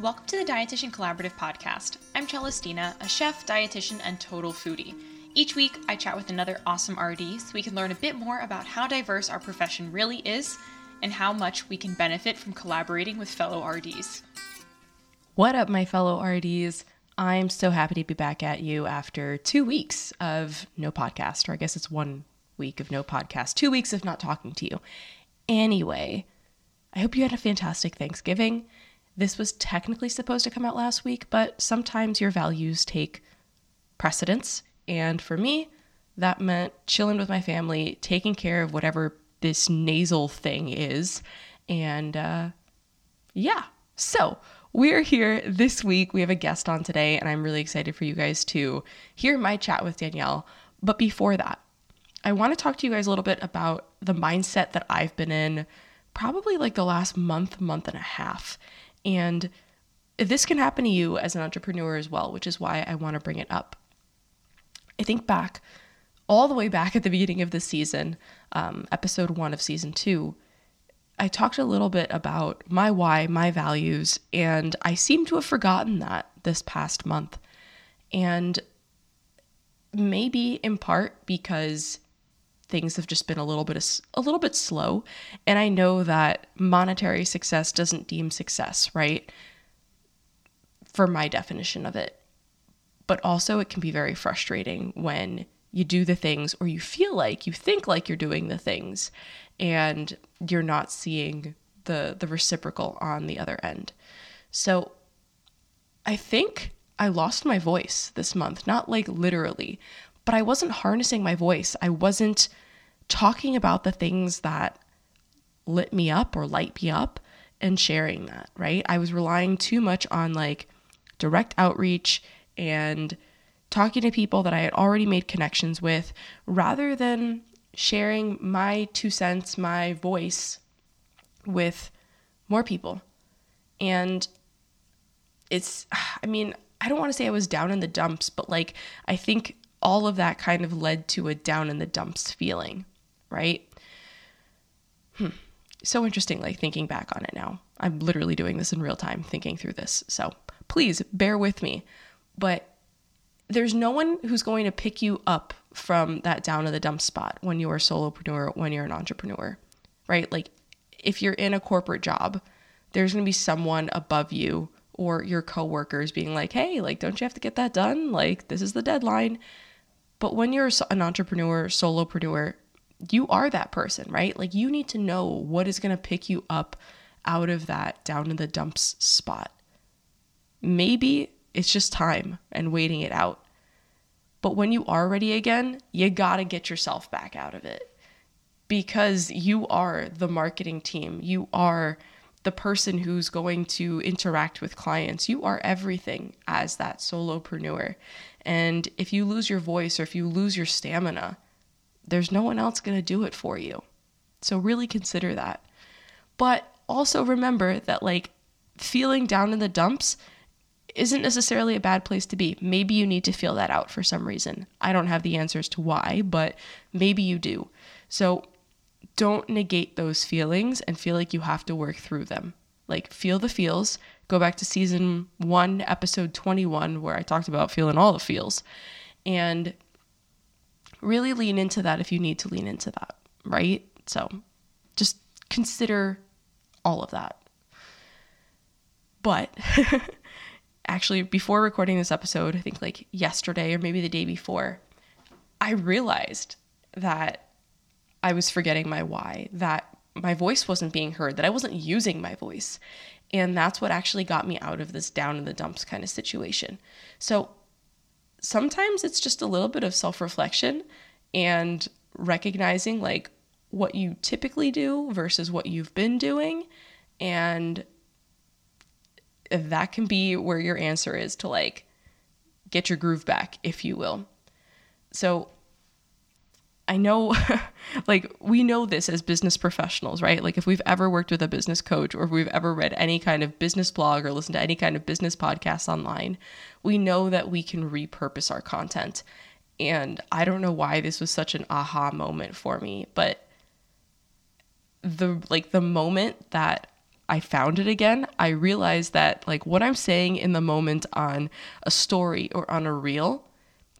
Welcome to the Dietitian Collaborative Podcast. I'm Celestina, a chef, dietitian, and total foodie. Each week, I chat with another awesome RD so we can learn a bit more about how diverse our profession really is and how much we can benefit from collaborating with fellow RDs. What up, my fellow RDs? I'm so happy to be back at you after two weeks of no podcast, or I guess it's one week of no podcast, two weeks of not talking to you. Anyway, I hope you had a fantastic Thanksgiving. This was technically supposed to come out last week, but sometimes your values take precedence. And for me, that meant chilling with my family, taking care of whatever this nasal thing is. And uh, yeah, so we're here this week. We have a guest on today, and I'm really excited for you guys to hear my chat with Danielle. But before that, I want to talk to you guys a little bit about the mindset that I've been in probably like the last month, month and a half. And this can happen to you as an entrepreneur as well, which is why I want to bring it up. I think back all the way back at the beginning of the season, um, episode one of season two, I talked a little bit about my why, my values, and I seem to have forgotten that this past month. And maybe in part because things have just been a little bit a little bit slow. And i know that monetary success doesn't deem success right? For my definition of it. But also it can be very frustrating when you do the things or you feel like you think like you're doing the things and you're not seeing the the reciprocal on the other end. So i think i lost my voice this month not like literally but I wasn't harnessing my voice. I wasn't talking about the things that lit me up or light me up and sharing that, right? I was relying too much on like direct outreach and talking to people that I had already made connections with rather than sharing my two cents, my voice with more people. And it's, I mean, I don't want to say I was down in the dumps, but like I think all of that kind of led to a down in the dumps feeling, right? Hmm. So interesting, like thinking back on it now. I'm literally doing this in real time, thinking through this. So please bear with me. But there's no one who's going to pick you up from that down in the dump spot when you're a solopreneur, when you're an entrepreneur, right? Like if you're in a corporate job, there's going to be someone above you or your coworkers being like, hey, like, don't you have to get that done? Like, this is the deadline. But when you're an entrepreneur, solopreneur, you are that person, right? Like you need to know what is going to pick you up out of that down in the dumps spot. Maybe it's just time and waiting it out. But when you are ready again, you got to get yourself back out of it because you are the marketing team. You are the person who's going to interact with clients. You are everything as that solopreneur. And if you lose your voice or if you lose your stamina, there's no one else going to do it for you. So really consider that. But also remember that, like, feeling down in the dumps isn't necessarily a bad place to be. Maybe you need to feel that out for some reason. I don't have the answers to why, but maybe you do. So don't negate those feelings and feel like you have to work through them. Like, feel the feels, go back to season one, episode 21, where I talked about feeling all the feels. And really lean into that if you need to lean into that, right? So just consider all of that. But actually, before recording this episode, I think like yesterday or maybe the day before, I realized that I was forgetting my why, that my voice wasn't being heard, that I wasn't using my voice. And that's what actually got me out of this down in the dumps kind of situation. So sometimes it's just a little bit of self reflection and recognizing like what you typically do versus what you've been doing. And that can be where your answer is to like get your groove back, if you will. So I know, like, we know this as business professionals, right? Like, if we've ever worked with a business coach or if we've ever read any kind of business blog or listened to any kind of business podcast online, we know that we can repurpose our content. And I don't know why this was such an aha moment for me, but the like the moment that I found it again, I realized that like what I'm saying in the moment on a story or on a reel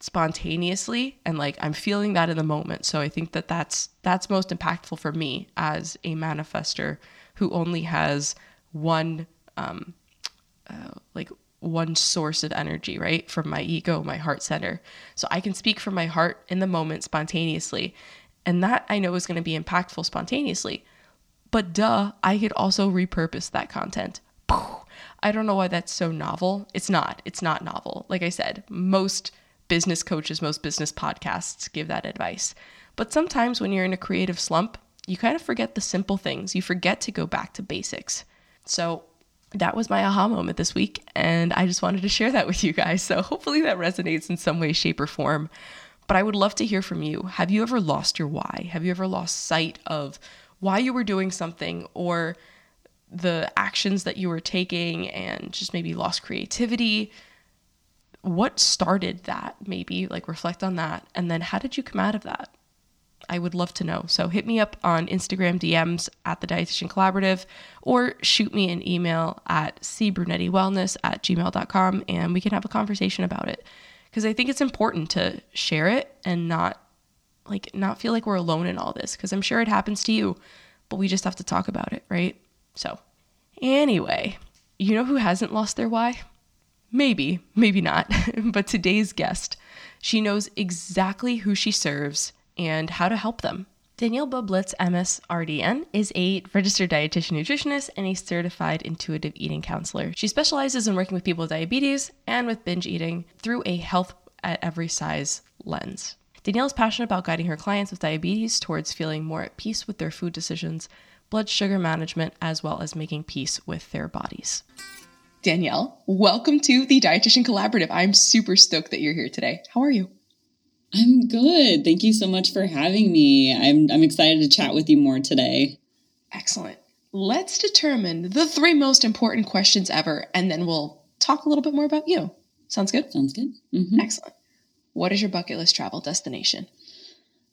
spontaneously and like I'm feeling that in the moment. So I think that that's that's most impactful for me as a manifestor who only has one um uh, like one source of energy, right? From my ego, my heart center. So I can speak from my heart in the moment spontaneously. And that I know is going to be impactful spontaneously. But duh, I could also repurpose that content. I don't know why that's so novel. It's not. It's not novel. Like I said, most business coaches, most business podcasts give that advice. But sometimes when you're in a creative slump, you kind of forget the simple things. You forget to go back to basics. So that was my aha moment this week. And I just wanted to share that with you guys. So hopefully that resonates in some way, shape, or form. But I would love to hear from you. Have you ever lost your why? Have you ever lost sight of why you were doing something or the actions that you were taking and just maybe lost creativity? What started that? Maybe like reflect on that. And then how did you come out of that? I would love to know. So hit me up on Instagram DMs at the Dietitian Collaborative or shoot me an email at cbrunettywellness at gmail.com and we can have a conversation about it. Because I think it's important to share it and not like not feel like we're alone in all this because I'm sure it happens to you, but we just have to talk about it, right? So, anyway, you know who hasn't lost their why? Maybe, maybe not. but today's guest, she knows exactly who she serves and how to help them. Danielle Bublitz, MSRDN, is a registered dietitian nutritionist and a certified intuitive eating counselor. She specializes in working with people with diabetes and with binge eating through a health at every size lens. Danielle is passionate about guiding her clients with diabetes towards feeling more at peace with their food decisions, blood sugar management, as well as making peace with their bodies. Danielle, welcome to the Dietitian Collaborative. I'm super stoked that you're here today. How are you? I'm good. Thank you so much for having me. I'm I'm excited to chat with you more today. Excellent. Let's determine the three most important questions ever and then we'll talk a little bit more about you. Sounds good? Sounds good. Mm-hmm. Excellent. What is your bucket list travel destination?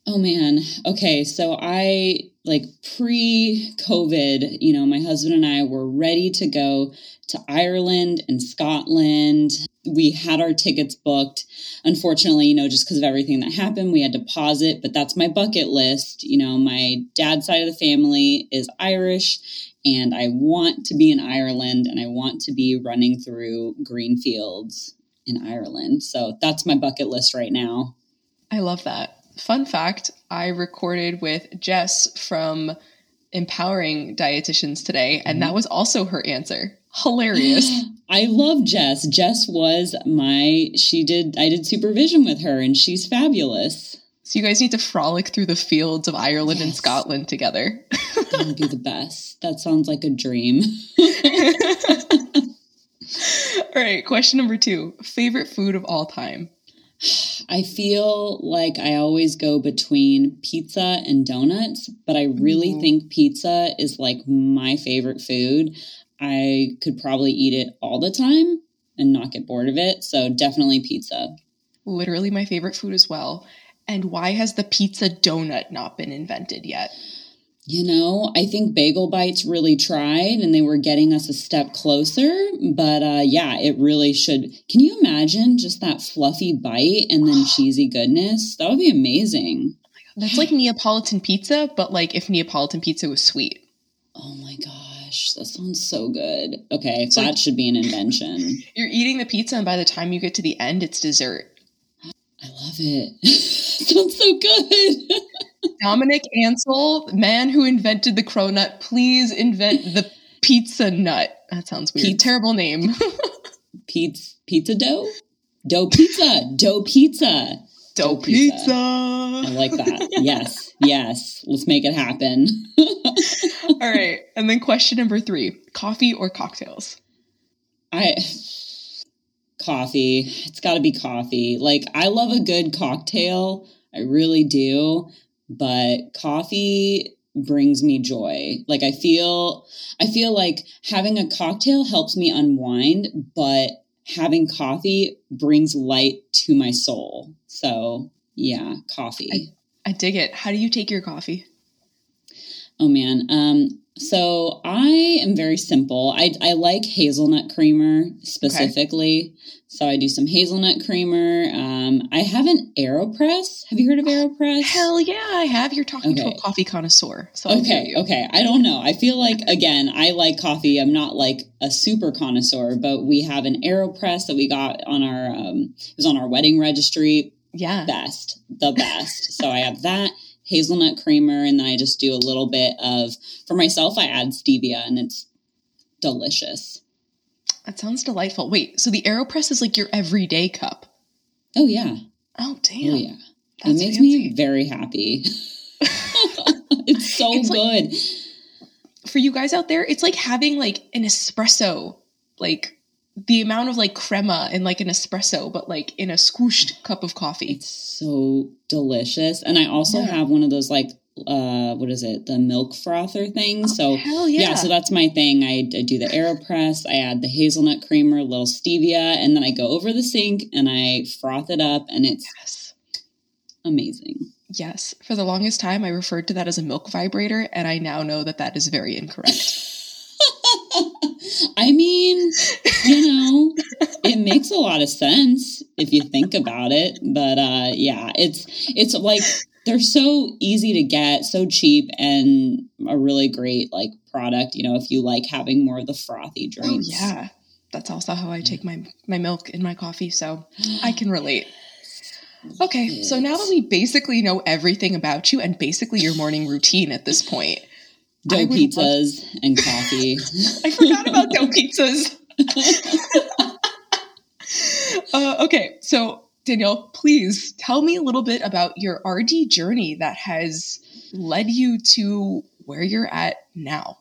Oh man. Okay. So I like pre COVID, you know, my husband and I were ready to go to Ireland and Scotland. We had our tickets booked. Unfortunately, you know, just because of everything that happened, we had to pause it, but that's my bucket list. You know, my dad's side of the family is Irish and I want to be in Ireland and I want to be running through green fields in Ireland. So that's my bucket list right now. I love that fun fact I recorded with Jess from Empowering Dietitians today, and that mm-hmm. was also her answer. Hilarious. I love Jess. Jess was my, she did, I did supervision with her, and she's fabulous. So you guys need to frolic through the fields of Ireland yes. and Scotland together. that would be the best. That sounds like a dream. all right, question number two favorite food of all time? I feel like I always go between pizza and donuts, but I really mm-hmm. think pizza is like my favorite food. I could probably eat it all the time and not get bored of it. So definitely pizza. Literally my favorite food as well. And why has the pizza donut not been invented yet? You know, I think Bagel Bites really tried and they were getting us a step closer. But uh, yeah, it really should. Can you imagine just that fluffy bite and then cheesy goodness? That would be amazing. That's like Neapolitan pizza, but like if Neapolitan pizza was sweet. Oh my gosh, that sounds so good. Okay, that should be an invention. You're eating the pizza, and by the time you get to the end, it's dessert. I love it. sounds so good. Dominique Ansel, man who invented the cronut, please invent the pizza nut. That sounds weird. Pizza. Terrible name. pizza, pizza dough? Dough pizza. Dough pizza. Dough, pizza. pizza. I like that. yes. Yes. Let's make it happen. All right. And then question number three coffee or cocktails? I coffee. It's got to be coffee. Like, I love a good cocktail. I really do but coffee brings me joy. Like I feel I feel like having a cocktail helps me unwind, but having coffee brings light to my soul. So, yeah, coffee. I, I dig it. How do you take your coffee? Oh man, um So I am very simple. I, I like hazelnut creamer specifically. So I do some hazelnut creamer. Um, I have an AeroPress. Have you heard of AeroPress? Hell yeah, I have. You're talking to a coffee connoisseur. So Okay, okay. I don't know. I feel like again, I like coffee. I'm not like a super connoisseur, but we have an AeroPress that we got on our um it was on our wedding registry. Yeah. Best, the best. so I have that hazelnut creamer, and then I just do a little bit of for myself. I add stevia, and it's delicious. That sounds delightful. Wait, so the AeroPress is like your everyday cup. Oh yeah, Oh damn. oh yeah. It makes fancy. me very happy. it's so It's like- good. For you guys out there, it's like having like an espresso, like the amount of like crema in like an espresso, but like in a squooshed cup of coffee. It's so delicious. And I also Yeah. have one of those like uh what is it? The milk frother things. so Oh, hell yeah. so that's my thing. I, I do the AeroPress, I add the hazelnut creamer, a little stevia, and then I go over the sink and I froth it up and it's yes. amazing. Yes. For the longest time, I referred to that as a milk vibrator, and I now know that that is very incorrect. I mean, you know, it makes a lot of sense if you think about it. But uh yeah, it's it's like they're so easy to get, so cheap and a really great like product, you know, if you like having more of the frothy drinks. oh drinks. yeah, that's also how I take my my milk in my coffee, so I can relate. Okay, so now that we basically know everything about you and basically your morning routine at this point, Dough would love- pizzas and coffee. I forgot about dough pizzas. uh, okay, so Danielle, please tell me a little bit about your RD journey that has led you to where you're at now.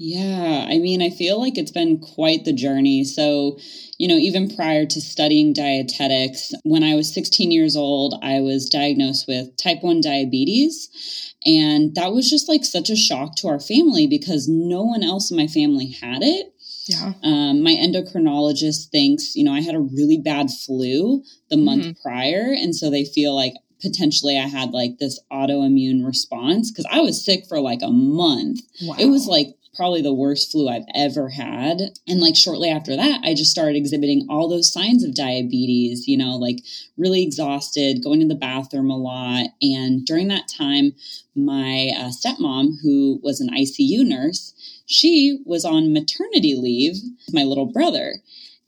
Yeah, I mean, I feel like it's been quite the journey. So, you know, even prior to studying dietetics, when I was 16 years old, I was diagnosed with type 1 diabetes. And that was just like such a shock to our family because no one else in my family had it. Yeah. Um, my endocrinologist thinks, you know, I had a really bad flu the month prior. And so they feel like potentially I had like this autoimmune response because I was sick for like a month. Wow. It was like probably the worst flu I've ever had. And like shortly after that, I just started exhibiting all those signs of diabetes, you know, like really exhausted, going to the bathroom a lot. And during that time, my uh, stepmom, who was an ICU nurse, she was on maternity leave, with my little brother.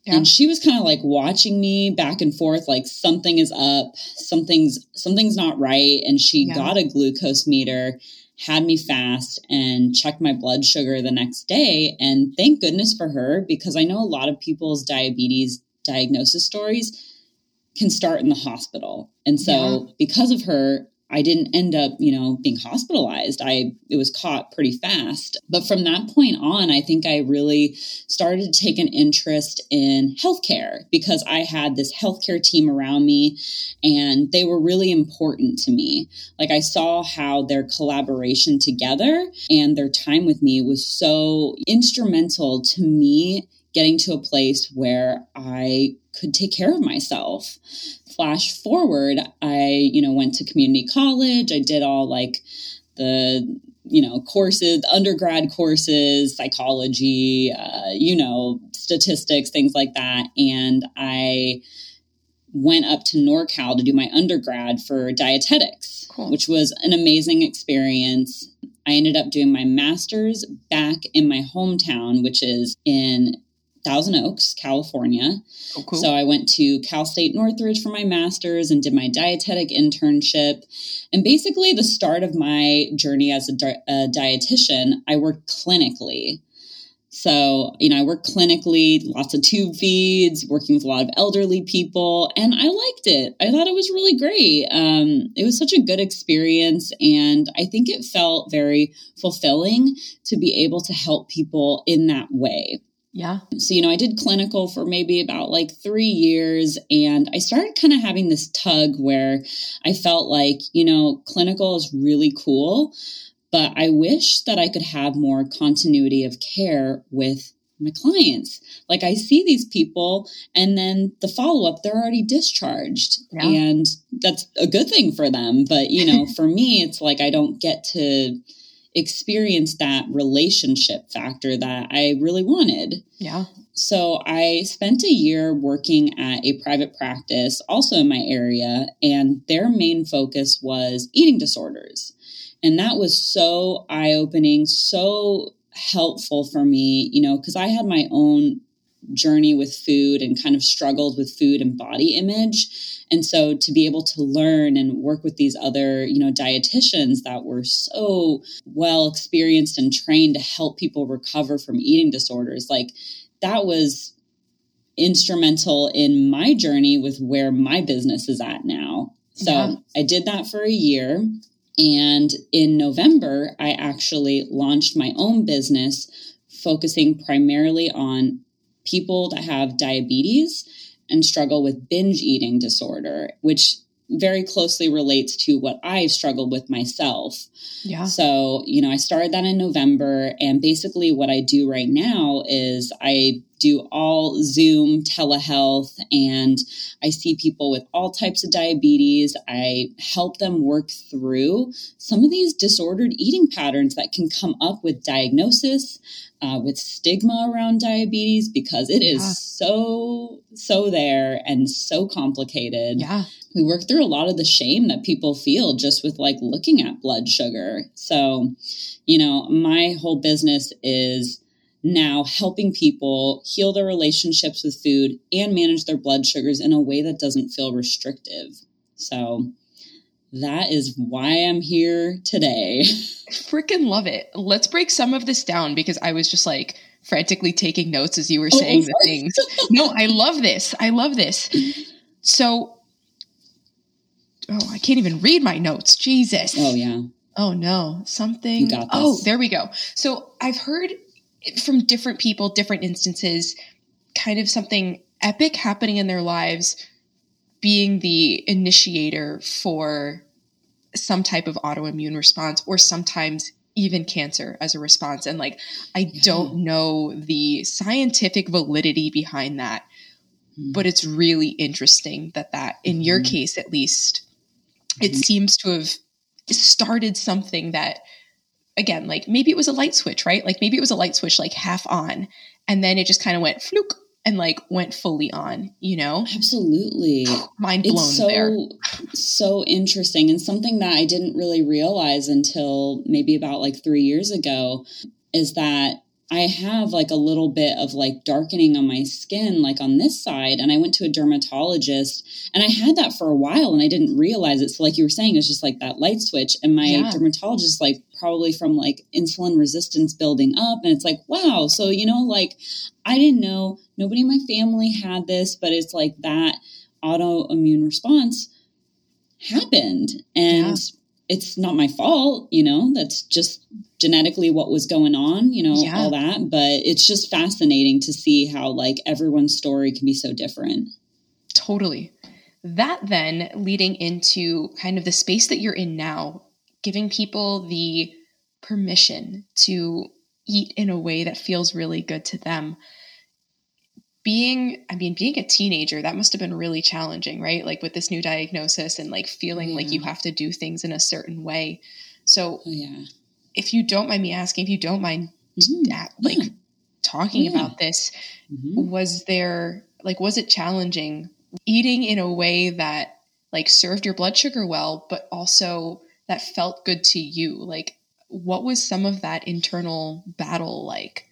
Yeah. And she was kind of like watching me back and forth, like something is up, something's something's not right. And she Yeah. got a glucose meter, had me fast, and checked my blood sugar the next day. And thank goodness for her, because I know a lot of people's diabetes diagnosis stories can start in the hospital. And so because of her, I didn't end up, you know, being hospitalized. I it was caught pretty fast. But from that point on, I think I really started to take an interest in healthcare because I had this healthcare team around me and they were really important to me. Like I saw how their collaboration together and their time with me was so instrumental to me getting to a place where I could take care of myself. Flash forward, I, you know, went to community college. I did all like the, you know, courses, undergrad courses, psychology, uh, you know, statistics, things like that. And I went up to NorCal to do my undergrad for dietetics, Cool. which was an amazing experience. I ended up doing my master's back in my hometown, which is in Thousand Oaks, California. Oh, cool. So I went to Cal State Northridge for my master's and did my dietetic internship. And basically, the start of my journey as a, di- a dietitian, I worked clinically. So, you know, I worked clinically, lots of tube feeds, working with a lot of elderly people, and I liked it. I thought it was really great. Um, it was such a good experience, and I think it felt very fulfilling to be able to help people in that way. Yeah. So, you know, I did clinical for maybe about like three years, and I started kind of having this tug where I felt like, you know, clinical is really cool, but I wish that I could have more continuity of care with my clients. Like, I see these people, and then the follow up, they're already discharged, Yeah. and that's a good thing for them. But, you know, for me, it's like I don't get to experience that relationship factor that I really wanted. Yeah. So I spent a year working at a private practice, also in my area, and their main focus was eating disorders. And that was so eye opening, so helpful for me, you know, because I had my own journey with food and kind of struggled with food and body image. And so to be able to learn and work with these other, you know, dietitians that were so well experienced and trained to help people recover from eating disorders, like that was instrumental in my journey with where my business is at now. So yeah. I did that for a year. And in November, I actually launched my own business focusing primarily on people that have diabetes and struggle with binge eating disorder, which very closely relates to what I've struggled with myself. Yeah. So, you know, I started that in November. And basically, what I do right now is I do all Zoom telehealth and I see people with all types of diabetes. I help them work through some of these disordered eating patterns that can come up with diagnosis, uh, with stigma around diabetes, because it is yeah. so, so there and so complicated. Yeah we work through a lot of the shame that people feel just with like looking at blood sugar. So, you know, my whole business is now helping people heal their relationships with food and manage their blood sugars in a way that doesn't feel restrictive. So, that is why I'm here today. Freaking love it. Let's break some of this down because I was just like frantically taking notes as you were oh, saying oh, the things. no, I love this. I love this. So, oh, I can't even read my notes. Jesus. Oh yeah. Oh no, something. Oh, there we go. So I've heard from different people, different instances, kind of something epic happening in their lives, being the initiator for some type of autoimmune response, or sometimes even cancer as a response. And like, I yeah. don't know the scientific validity behind that, mm-hmm. but it's really interesting that that, in mm-hmm. your case at least, it mm-hmm. seems to have started something that again like maybe it was a light switch right? Like maybe it was a light switch like half on and then it just kind of went fluke and like went fully on you know? Absolutely. Mind blown it's so, there so interesting and something that i didn't really realize until maybe about like three years ago is that I have like a little bit of like darkening on my skin, like on this side. And I went to a dermatologist and I had that for a while and I didn't realize it. So, like you were saying, it's just like that light switch. And my yeah. dermatologist, like, probably from like insulin resistance building up. And it's like, wow. So, you know, like I didn't know nobody in my family had this, but it's like that autoimmune response happened. And yeah it's not my fault, you know, that's just genetically what was going on, you know, yeah. all that. But it's just fascinating to see how like everyone's story can be so different. Totally. That then leading into kind of the space that you're in now, giving people the permission to eat in a way that feels really good to them being i mean being a teenager that must have been really challenging right like with this new diagnosis and like feeling yeah. like you have to do things in a certain way so yeah if you don't mind me asking if you don't mind mm-hmm. like yeah. talking yeah. about this mm-hmm. was there like was it challenging eating in a way that like served your blood sugar well but also that felt good to you like what was some of that internal battle like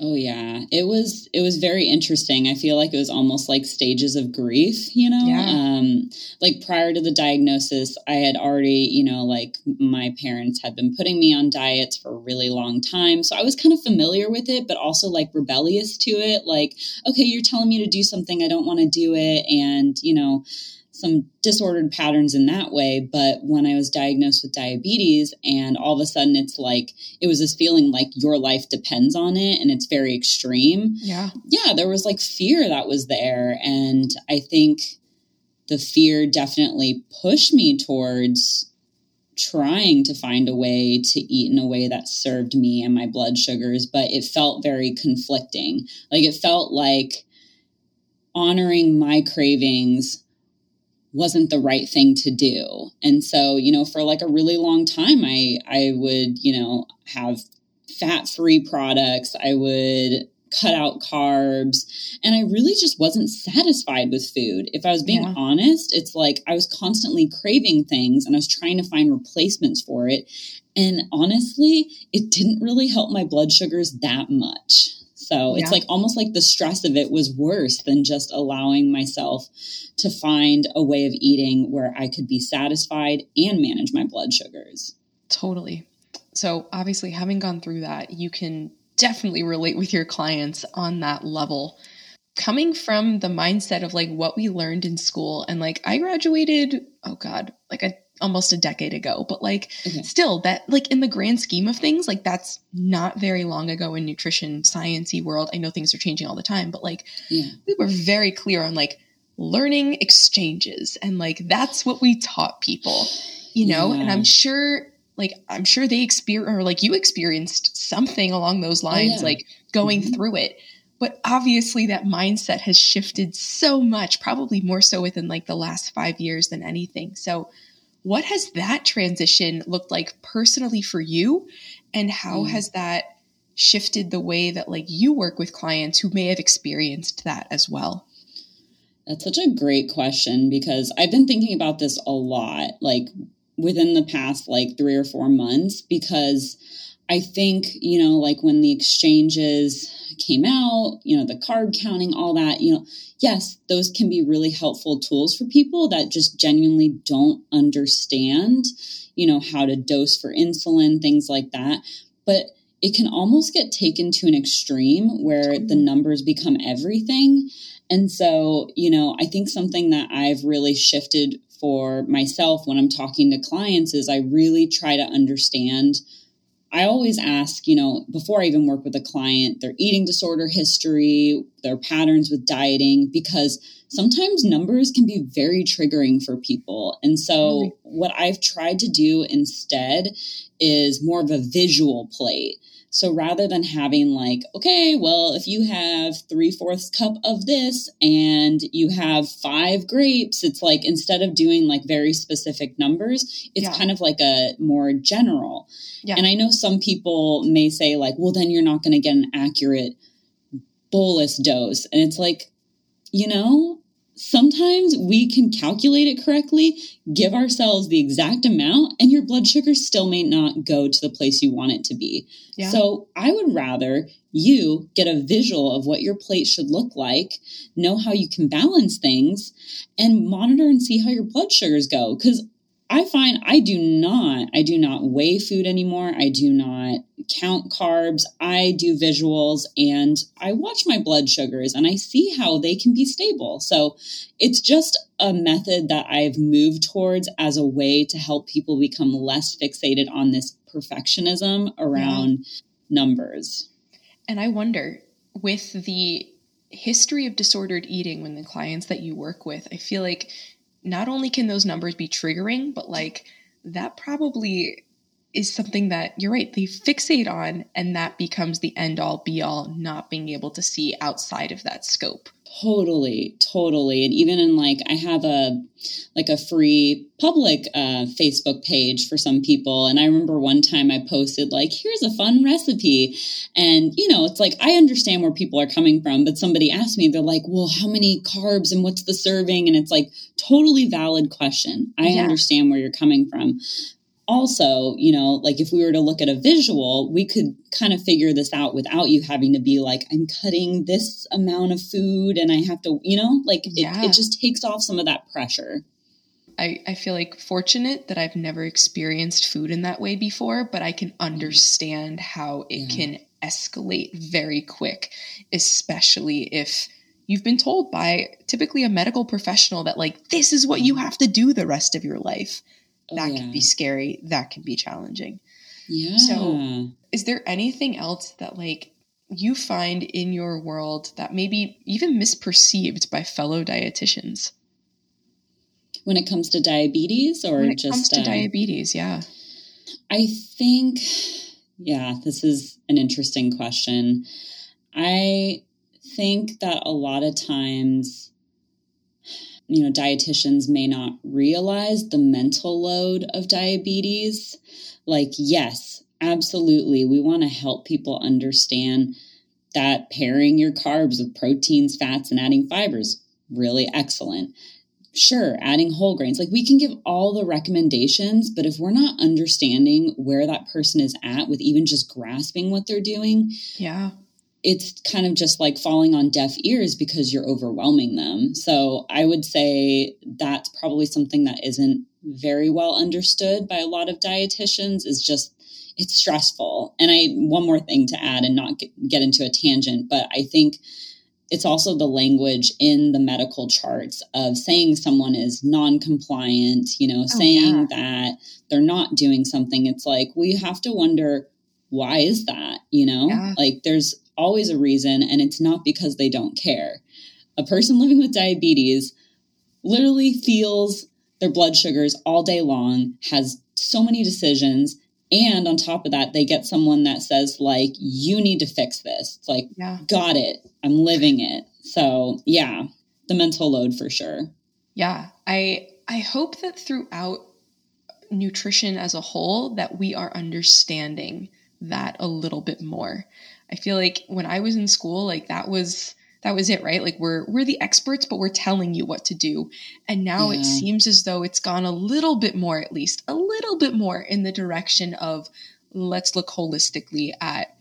Oh yeah, it was it was very interesting. I feel like it was almost like stages of grief, you know. Yeah. Um, like prior to the diagnosis, I had already, you know, like my parents had been putting me on diets for a really long time, so I was kind of familiar with it, but also like rebellious to it. Like, okay, you're telling me to do something, I don't want to do it, and you know, some disordered patterns in that way. But when I was diagnosed with diabetes, and all of a sudden it's like, it was this feeling like your life depends on it and it's very extreme. Yeah. Yeah, there was like fear that was there. And I think the fear definitely pushed me towards trying to find a way to eat in a way that served me and my blood sugars, but it felt very conflicting. Like it felt like honoring my cravings wasn't the right thing to do. And so, you know, for like a really long time I I would, you know, have fat-free products. I would cut out carbs and I really just wasn't satisfied with food. If I was being yeah. honest, it's like I was constantly craving things and I was trying to find replacements for it. And honestly, it didn't really help my blood sugars that much. So yeah. it's like almost like the stress of it was worse than just allowing myself to find a way of eating where I could be satisfied and manage my blood sugars. Totally. So, obviously, having gone through that, you can definitely relate with your clients on that level. Coming from the mindset of like what we learned in school, and like I graduated, oh God, like a almost a decade ago, but like okay. still that like in the grand scheme of things, like that's not very long ago in nutrition sciencey world. I know things are changing all the time, but like yeah. we were very clear on like learning exchanges and like that's what we taught people, you know? Yeah. And I'm sure like I'm sure they experience or like you experienced something along those oh, lines, oh, yeah. like going mm-hmm. through it. But obviously that mindset has shifted so much, probably more so within like the last five years than anything. So what has that transition looked like personally for you? And how mm. has that shifted the way that like you work with clients who may have experienced that as well? That's such a great question because I've been thinking about this a lot, like within the past like three or four months, because I think, you know, like when the exchanges came out, you know, the carb counting, all that, you know, yes, those can be really helpful tools for people that just genuinely don't understand, you know, how to dose for insulin, things like that. But it can almost get taken to an extreme where the numbers become everything. And so, you know, I think something that I've really shifted for myself when I'm talking to clients is I really try to understand I always ask, you know, before I even work with a client, their eating disorder history, their patterns with dieting, because sometimes numbers can be very triggering for people. And so, what I've tried to do instead is more of a visual plate. So rather than having like, okay, well, if you have three fourths cup of this and you have five grapes, it's like instead of doing like very specific numbers, it's yeah. kind of like a more general. Yeah. And I know some people may say like, well, then you're not going to get an accurate bolus dose. And it's like, you know, sometimes we can calculate it correctly, give ourselves the exact amount, and your blood sugar still may not go to the place you want it to be. Yeah. So I would rather you get a visual of what your plate should look like, know how you can balance things, and monitor and see how your blood sugars go. Because I find I do not, I do not weigh food anymore. I do not count carbs. I do visuals and I watch my blood sugars and I see how they can be stable. So it's just a method that I've moved towards as a way to help people become less fixated on this perfectionism around yeah. numbers. And I wonder with the history of disordered eating when the clients that you work with, I feel like not only can those numbers be triggering, but like that probably is something that you're right, they fixate on, and that becomes the end all be all, not being able to see outside of that scope. Totally, totally. And even in like, I have a like a free public uh, Facebook page for some people. And I remember one time I posted like, here's a fun recipe. And, you know, it's like, I understand where people are coming from, but somebody asked me, they're like, well, how many carbs and what's the serving? And it's like, totally valid question. I yeah. understand where you're coming from also, you know, like if we were to look at a visual, we could kind of figure this out without you having to be like, I'm cutting this amount of food and I have to, you know, like yeah. it, it just takes off some of that pressure. I, I feel like fortunate that I've never experienced food in that way before, but I can mm-hmm. understand how it yeah. can escalate very quick, especially if you've been told by typically a medical professional that, like, this is what you mm-hmm. have to do the rest of your life that yeah. can be scary that can be challenging. Yeah. so is there anything else that like you find in your world that may be even misperceived by fellow dietitians? When it comes to diabetes or when it just comes to uh, diabetes yeah. I think yeah this is an interesting question. I think that a lot of times you know, dietitians may not realize the mental load of diabetes. Like, yes, absolutely. We want to help people understand that pairing your carbs with proteins, fats, and adding fibers, really excellent. Sure, adding whole grains. Like we can give all the recommendations, but if we're not understanding where that person is at with even just grasping what they're doing, yeah, it's kind of just like falling on deaf ears because you're overwhelming them. So I would say that's probably something that isn't very well understood by a lot of dietitians is just it's stressful. And I one more thing to add and not get, get into a tangent, but I think it's also the language in the medical charts of saying someone is non-compliant, you know, oh, saying yeah. that they're not doing something. It's like we have to wonder why is that, you know? Yeah. Like there's always a reason and it's not because they don't care. A person living with diabetes literally feels their blood sugars all day long, has so many decisions, and on top of that, they get someone that says, like, you need to fix this. It's like, yeah. got it. I'm living it. So yeah, the mental load for sure. Yeah. I I hope that throughout nutrition as a whole that we are understanding that a little bit more. I feel like when I was in school, like that was that was it, right? Like we're we're the experts, but we're telling you what to do. And now yeah. it seems as though it's gone a little bit more, at least a little bit more in the direction of let's look holistically at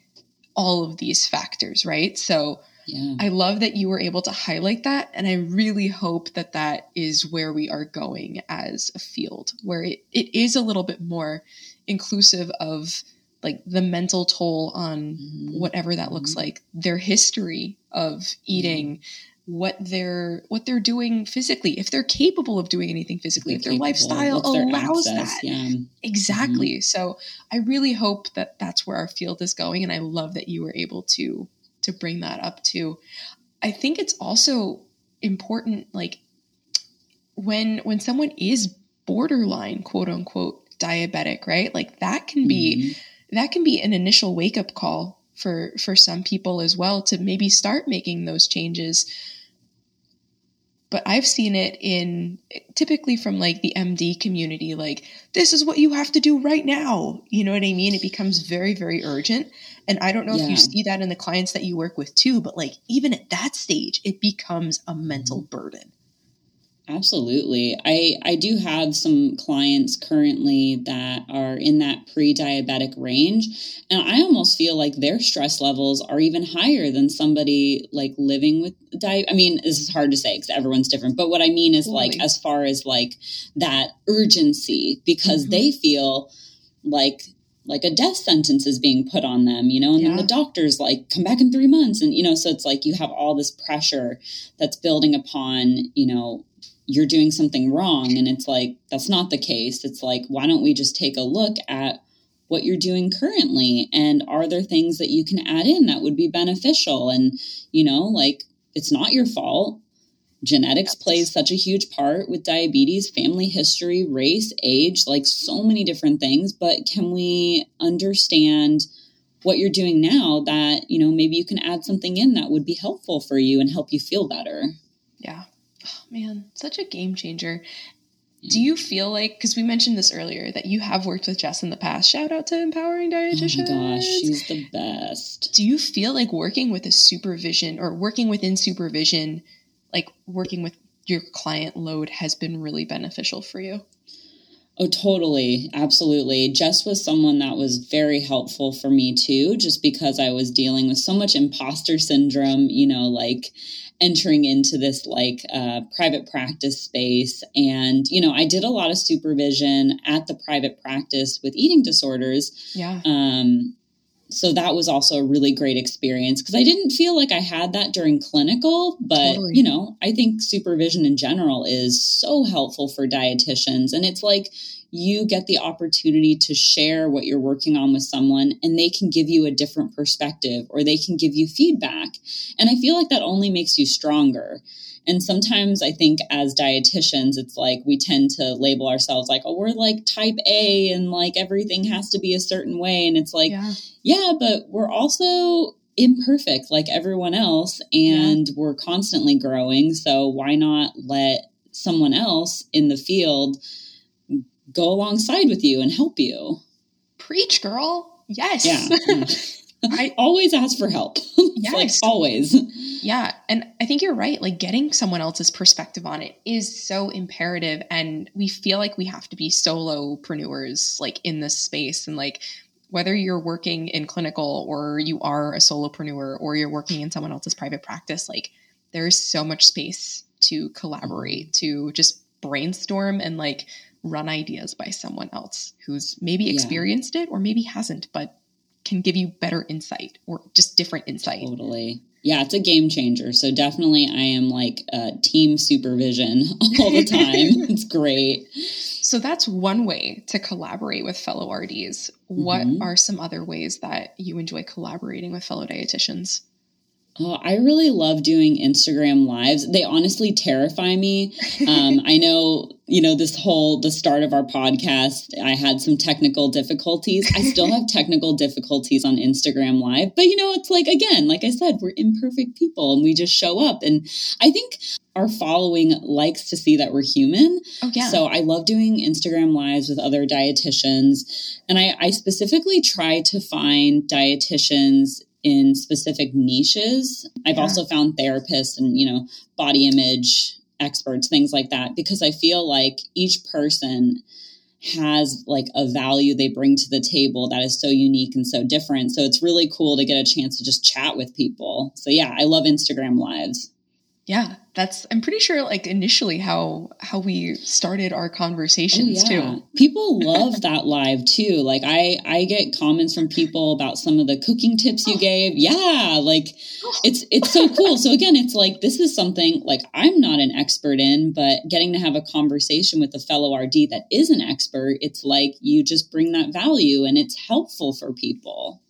all of these factors, right? So yeah. I love that you were able to highlight that. And I really hope that that is where we are going as a field, where it, it is a little bit more inclusive of like the mental toll on mm-hmm. whatever that looks mm-hmm. like, their history of eating, mm-hmm. what they're what they're doing physically, if they're capable of doing anything physically, if their capable, lifestyle allows access, that. Yeah. Exactly. Mm-hmm. So I really hope that that's where our field is going, and I love that you were able to to bring that up too. I think it's also important, like when when someone is borderline, quote unquote, diabetic, right? Like that can be mm-hmm that can be an initial wake up call for for some people as well to maybe start making those changes. But i've seen it in typically from like the md community like this is what you have to do right now. You know what i mean? It becomes very very urgent. And i don't know yeah. if you see that in the clients that you work with too but like even at that stage it becomes a mental mm-hmm. burden Absolutely. I, I do have some clients currently that are in that pre diabetic range. And I almost feel like their stress levels are even higher than somebody like living with diet. I mean, this is hard to say because everyone's different. But what I mean is like, as far as like that urgency, because mm-hmm. they feel like like a death sentence is being put on them, you know, and yeah. then the doctor's like, come back in three months. And, you know, so it's like you have all this pressure that's building upon, you know, you're doing something wrong. And it's like, that's not the case. It's like, why don't we just take a look at what you're doing currently? And are there things that you can add in that would be beneficial? And, you know, like, it's not your fault. Genetics plays such a huge part with diabetes, family history, race, age, like so many different things. But can we understand what you're doing now that, you know, maybe you can add something in that would be helpful for you and help you feel better? Yeah oh, man, such a game changer. Do mm. you feel like, because we mentioned this earlier, that you have worked with Jess in the past? Shout out to Empowering Dietitians. Oh my gosh, she's the best. Do you feel like working with a supervision or working within supervision, like working with your client load, has been really beneficial for you? Oh, totally. Absolutely. Jess was someone that was very helpful for me too, just because I was dealing with so much imposter syndrome, you know, like entering into this like uh, private practice space. And, you know, I did a lot of supervision at the private practice with eating disorders. Yeah. Um, so that was also a really great experience because I didn't feel like I had that during clinical, but totally. you know, I think supervision in general is so helpful for dietitians. And it's like you get the opportunity to share what you're working on with someone and they can give you a different perspective or they can give you feedback. And I feel like that only makes you stronger. And sometimes I think as dietitians, it's like we tend to label ourselves like, oh, we're like type A and like everything has to be a certain way. And it's like, yeah, yeah but we're also imperfect like everyone else and yeah. we're constantly growing. So why not let someone else in the field go alongside with you and help you. Preach, girl. Yes. Yeah. I always ask for help. yes. like always. Yeah. And I think you're right. Like getting someone else's perspective on it is so imperative. And we feel like we have to be solopreneurs like in this space. And like whether you're working in clinical or you are a solopreneur or you're working in someone else's private practice, like there's so much space to collaborate, to just brainstorm and like run ideas by someone else who's maybe experienced yeah. it or maybe hasn't, but can give you better insight or just different insight. Totally. Yeah, it's a game changer. So definitely I am like uh, team supervision all the time. it's great. So that's one way to collaborate with fellow RDs. What mm-hmm. are some other ways that you enjoy collaborating with fellow dietitians? Oh, I really love doing Instagram lives. They honestly terrify me. Um, I know, you know, this whole the start of our podcast, I had some technical difficulties. I still have technical difficulties on Instagram live, but you know, it's like again, like I said, we're imperfect people and we just show up. And I think our following likes to see that we're human. Oh, yeah. So I love doing Instagram lives with other dietitians. And I, I specifically try to find dietitians in specific niches. I've yeah. also found therapists and, you know, body image experts, things like that, because I feel like each person has like a value they bring to the table that is so unique and so different. So it's really cool to get a chance to just chat with people. So yeah, I love Instagram lives. Yeah, that's I'm pretty sure like initially how how we started our oh, conversations oh, yeah. too. People love that live too. Like I I get comments from people about some of the cooking tips you oh. gave. Yeah, like oh. it's it's so cool. So again, it's like this is something like I'm not an expert in, but getting to have a conversation with a fellow RD that is an expert, it's like you just bring that value and it's helpful for people.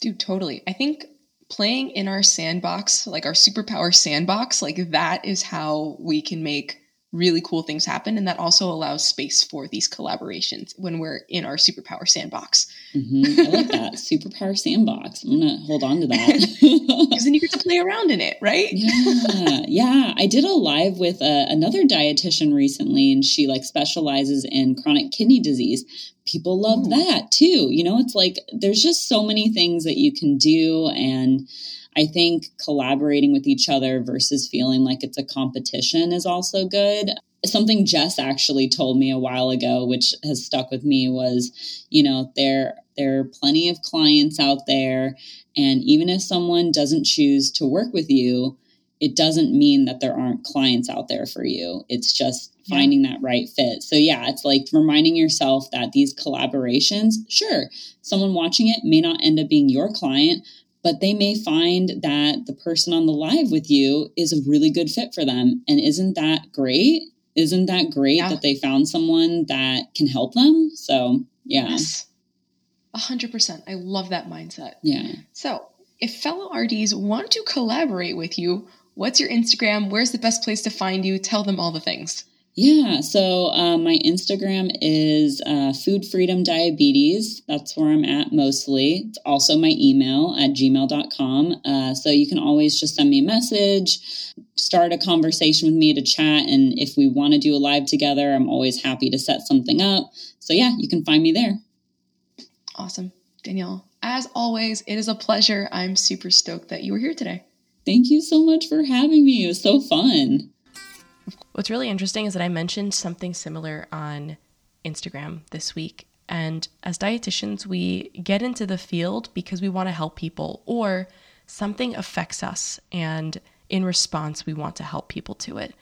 Dude, totally. I think playing in our sandbox, like our superpower sandbox, like that is how we can make really cool things happen. And that also allows space for these collaborations when we're in our superpower sandbox. Mm-hmm. I like that. superpower sandbox. I'm going to hold on to that. Because then you get to play around in it, right? yeah. Yeah. I did a live with uh, another dietitian recently, and she like specializes in chronic kidney disease people love Ooh. that too. You know, it's like there's just so many things that you can do. And I think collaborating with each other versus feeling like it's a competition is also good. Something Jess actually told me a while ago, which has stuck with me, was, you know, there there are plenty of clients out there, and even if someone doesn't choose to work with you, it doesn't mean that there aren't clients out there for you. It's just finding that right fit. So, yeah, it's like reminding yourself that these collaborations, sure, someone watching it may not end up being your client, but they may find that the person on the live with you is a really good fit for them. And isn't that great? Isn't that great yeah. that they found someone that can help them? So, yeah. Yes. 100%. I love that mindset. Yeah. So, if fellow RDs want to collaborate with you, What's your Instagram? Where's the best place to find you? Tell them all the things. Yeah, so uh, my Instagram is uh, Food Freedom Diabetes. That's where I'm at mostly. It's also my email at gmail.com. Uh, so you can always just send me a message, start a conversation with me to chat. And if we want to do a live together, I'm always happy to set something up. So yeah, you can find me there. Awesome. Danielle, as always, it is a pleasure. I'm super stoked that you were here today. Thank you so much for having me. It was so fun. What's really interesting is that I mentioned something similar on Instagram this week. And as dietitians, we get into the field because we want to help people or something affects us. And in response, we want to help people to it.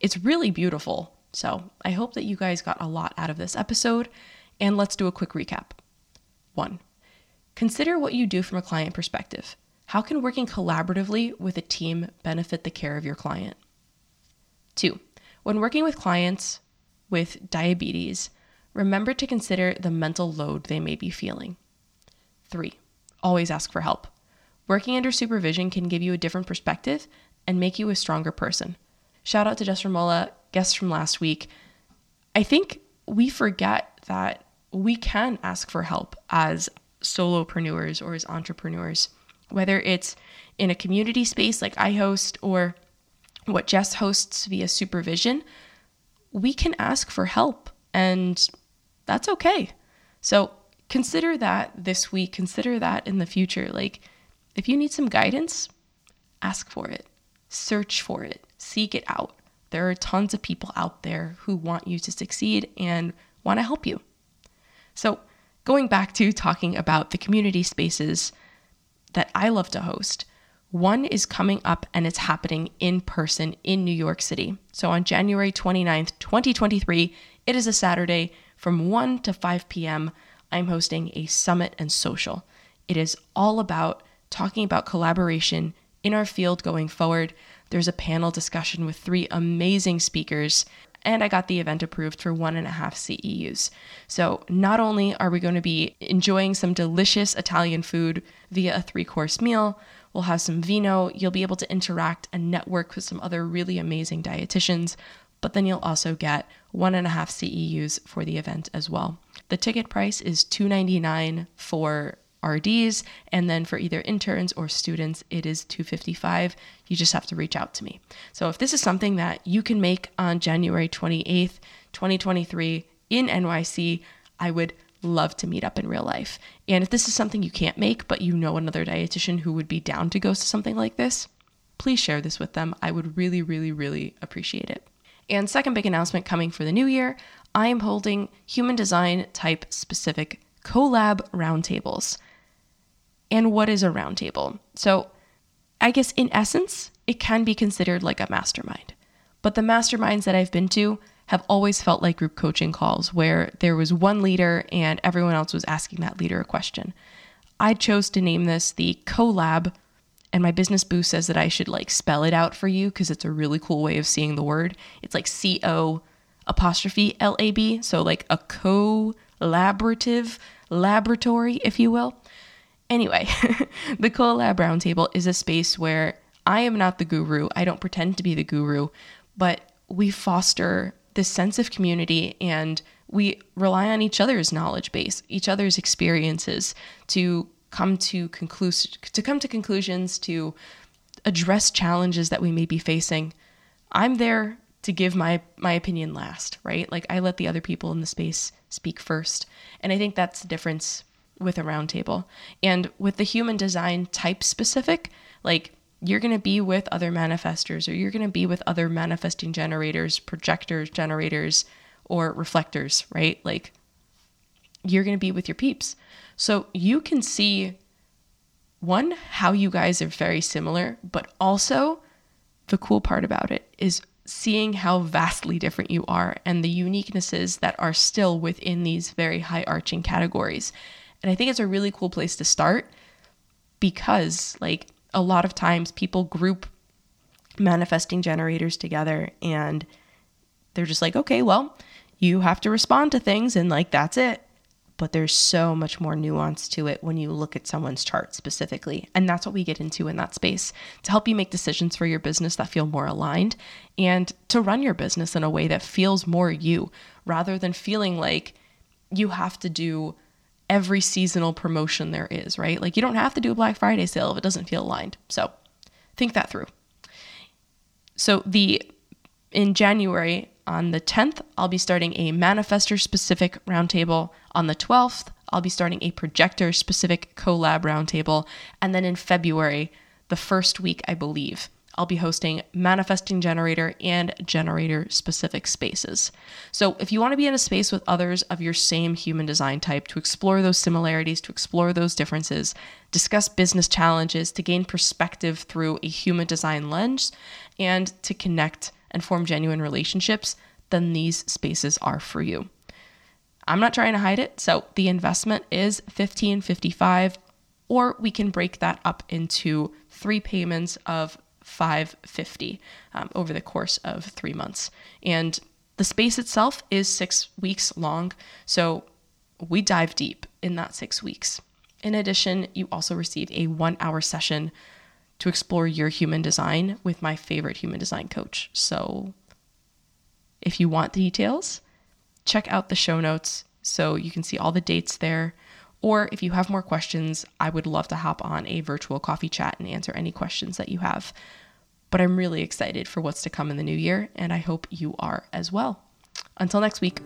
It's really beautiful. So I hope that you guys got a lot out of this episode. And let's do a quick recap. One, consider what you do from a client perspective. How can working collaboratively with a team benefit the care of your client? Two, when working with clients with diabetes, remember to consider the mental load they may be feeling. Three, always ask for help. Working under supervision can give you a different perspective and make you a stronger person. Shout out to Jess Ramola, guest from last week. I think we forget that we can ask for help as solopreneurs or as entrepreneurs whether it's in a community space like I host or what Jess hosts via supervision, we can ask for help, and that's okay. So consider that this week, consider that in the future. Like, if you need some guidance, ask for it, search for it, seek it out. There are tons of people out there who want you to succeed and want to help you. So, going back to talking about the community spaces that I love to host, one is coming up and it's happening in person in New York City. So on January 29th, 2023, it is a Saturday from 1 to 5 p.m. I'm hosting a summit and social. It is all about talking about collaboration in our field going forward. There's a panel discussion with three amazing speakers, and I got the event approved for one and a half CEUs. So, not only are we going to be enjoying some delicious Italian food via a three course meal, we'll have some vino, you'll be able to interact and network with some other really amazing dietitians, but then you'll also get one and a half CEUs for the event as well. The ticket price is 299 for RDs, and then for either interns or students, it is 255. You just have to reach out to me. So if this is something that you can make on January 28th, 2023 in NYC, I would love to meet up in real life. And if this is something you can't make, but you know another dietitian who would be down to go to something like this, please share this with them. I would really, really, really appreciate it. And second big announcement coming for the new year I am holding human design type specific collab roundtables. And what is a roundtable? So, I guess in essence, it can be considered like a mastermind. But the masterminds that I've been to have always felt like group coaching calls where there was one leader and everyone else was asking that leader a question. I chose to name this the collab and my business boo says that I should like spell it out for you because it's a really cool way of seeing the word. It's like C O apostrophe L A B, so like a collaborative laboratory, if you will. Anyway, the collab roundtable is a space where I am not the guru. I don't pretend to be the guru, but we foster this sense of community and we rely on each other's knowledge base, each other's experiences to come to conclus- to come to conclusions to address challenges that we may be facing. I'm there to give my my opinion last right? Like i let the other people in the space speak first. And i think that's the difference with a roundtable. And with the human design type specific like you're going to be with other manifestors or you're going to be with other manifesting generators projectors generators or reflectors right like you're going to be with your peeps so you can see one, how you guys are very similar, but also the cool part about it is seeing how vastly different you are and the uniquenesses that are still within these very high arching categories. And I think it's a really cool place to start because, like, a lot of times people group manifesting generators together and they're just like, okay, well, you have to respond to things and, like, that's it but there's so much more nuance to it when you look at someone's chart specifically. And that's what we get into in that space to help you make decisions for your business that feel more aligned and to run your business in a way that feels more you rather than feeling like you have to do every seasonal promotion there is, right? Like you don't have to do a Black Friday sale if it doesn't feel aligned. So think that through. So the in January, on the 10th, I'll be starting a manifestor specific roundtable. On the 12th, I'll be starting a projector specific collab roundtable. And then in February, the first week, I believe, I'll be hosting manifesting generator and generator specific spaces. So, if you want to be in a space with others of your same human design type to explore those similarities, to explore those differences, discuss business challenges, to gain perspective through a human design lens, and to connect and form genuine relationships, then these spaces are for you. I'm not trying to hide it, so the investment is 1555 or we can break that up into three payments of 550 um, over the course of 3 months. And the space itself is 6 weeks long, so we dive deep in that 6 weeks. In addition, you also receive a 1-hour session to explore your human design with my favorite human design coach. So if you want the details, check out the show notes so you can see all the dates there. Or if you have more questions, I would love to hop on a virtual coffee chat and answer any questions that you have. But I'm really excited for what's to come in the new year, and I hope you are as well. Until next week.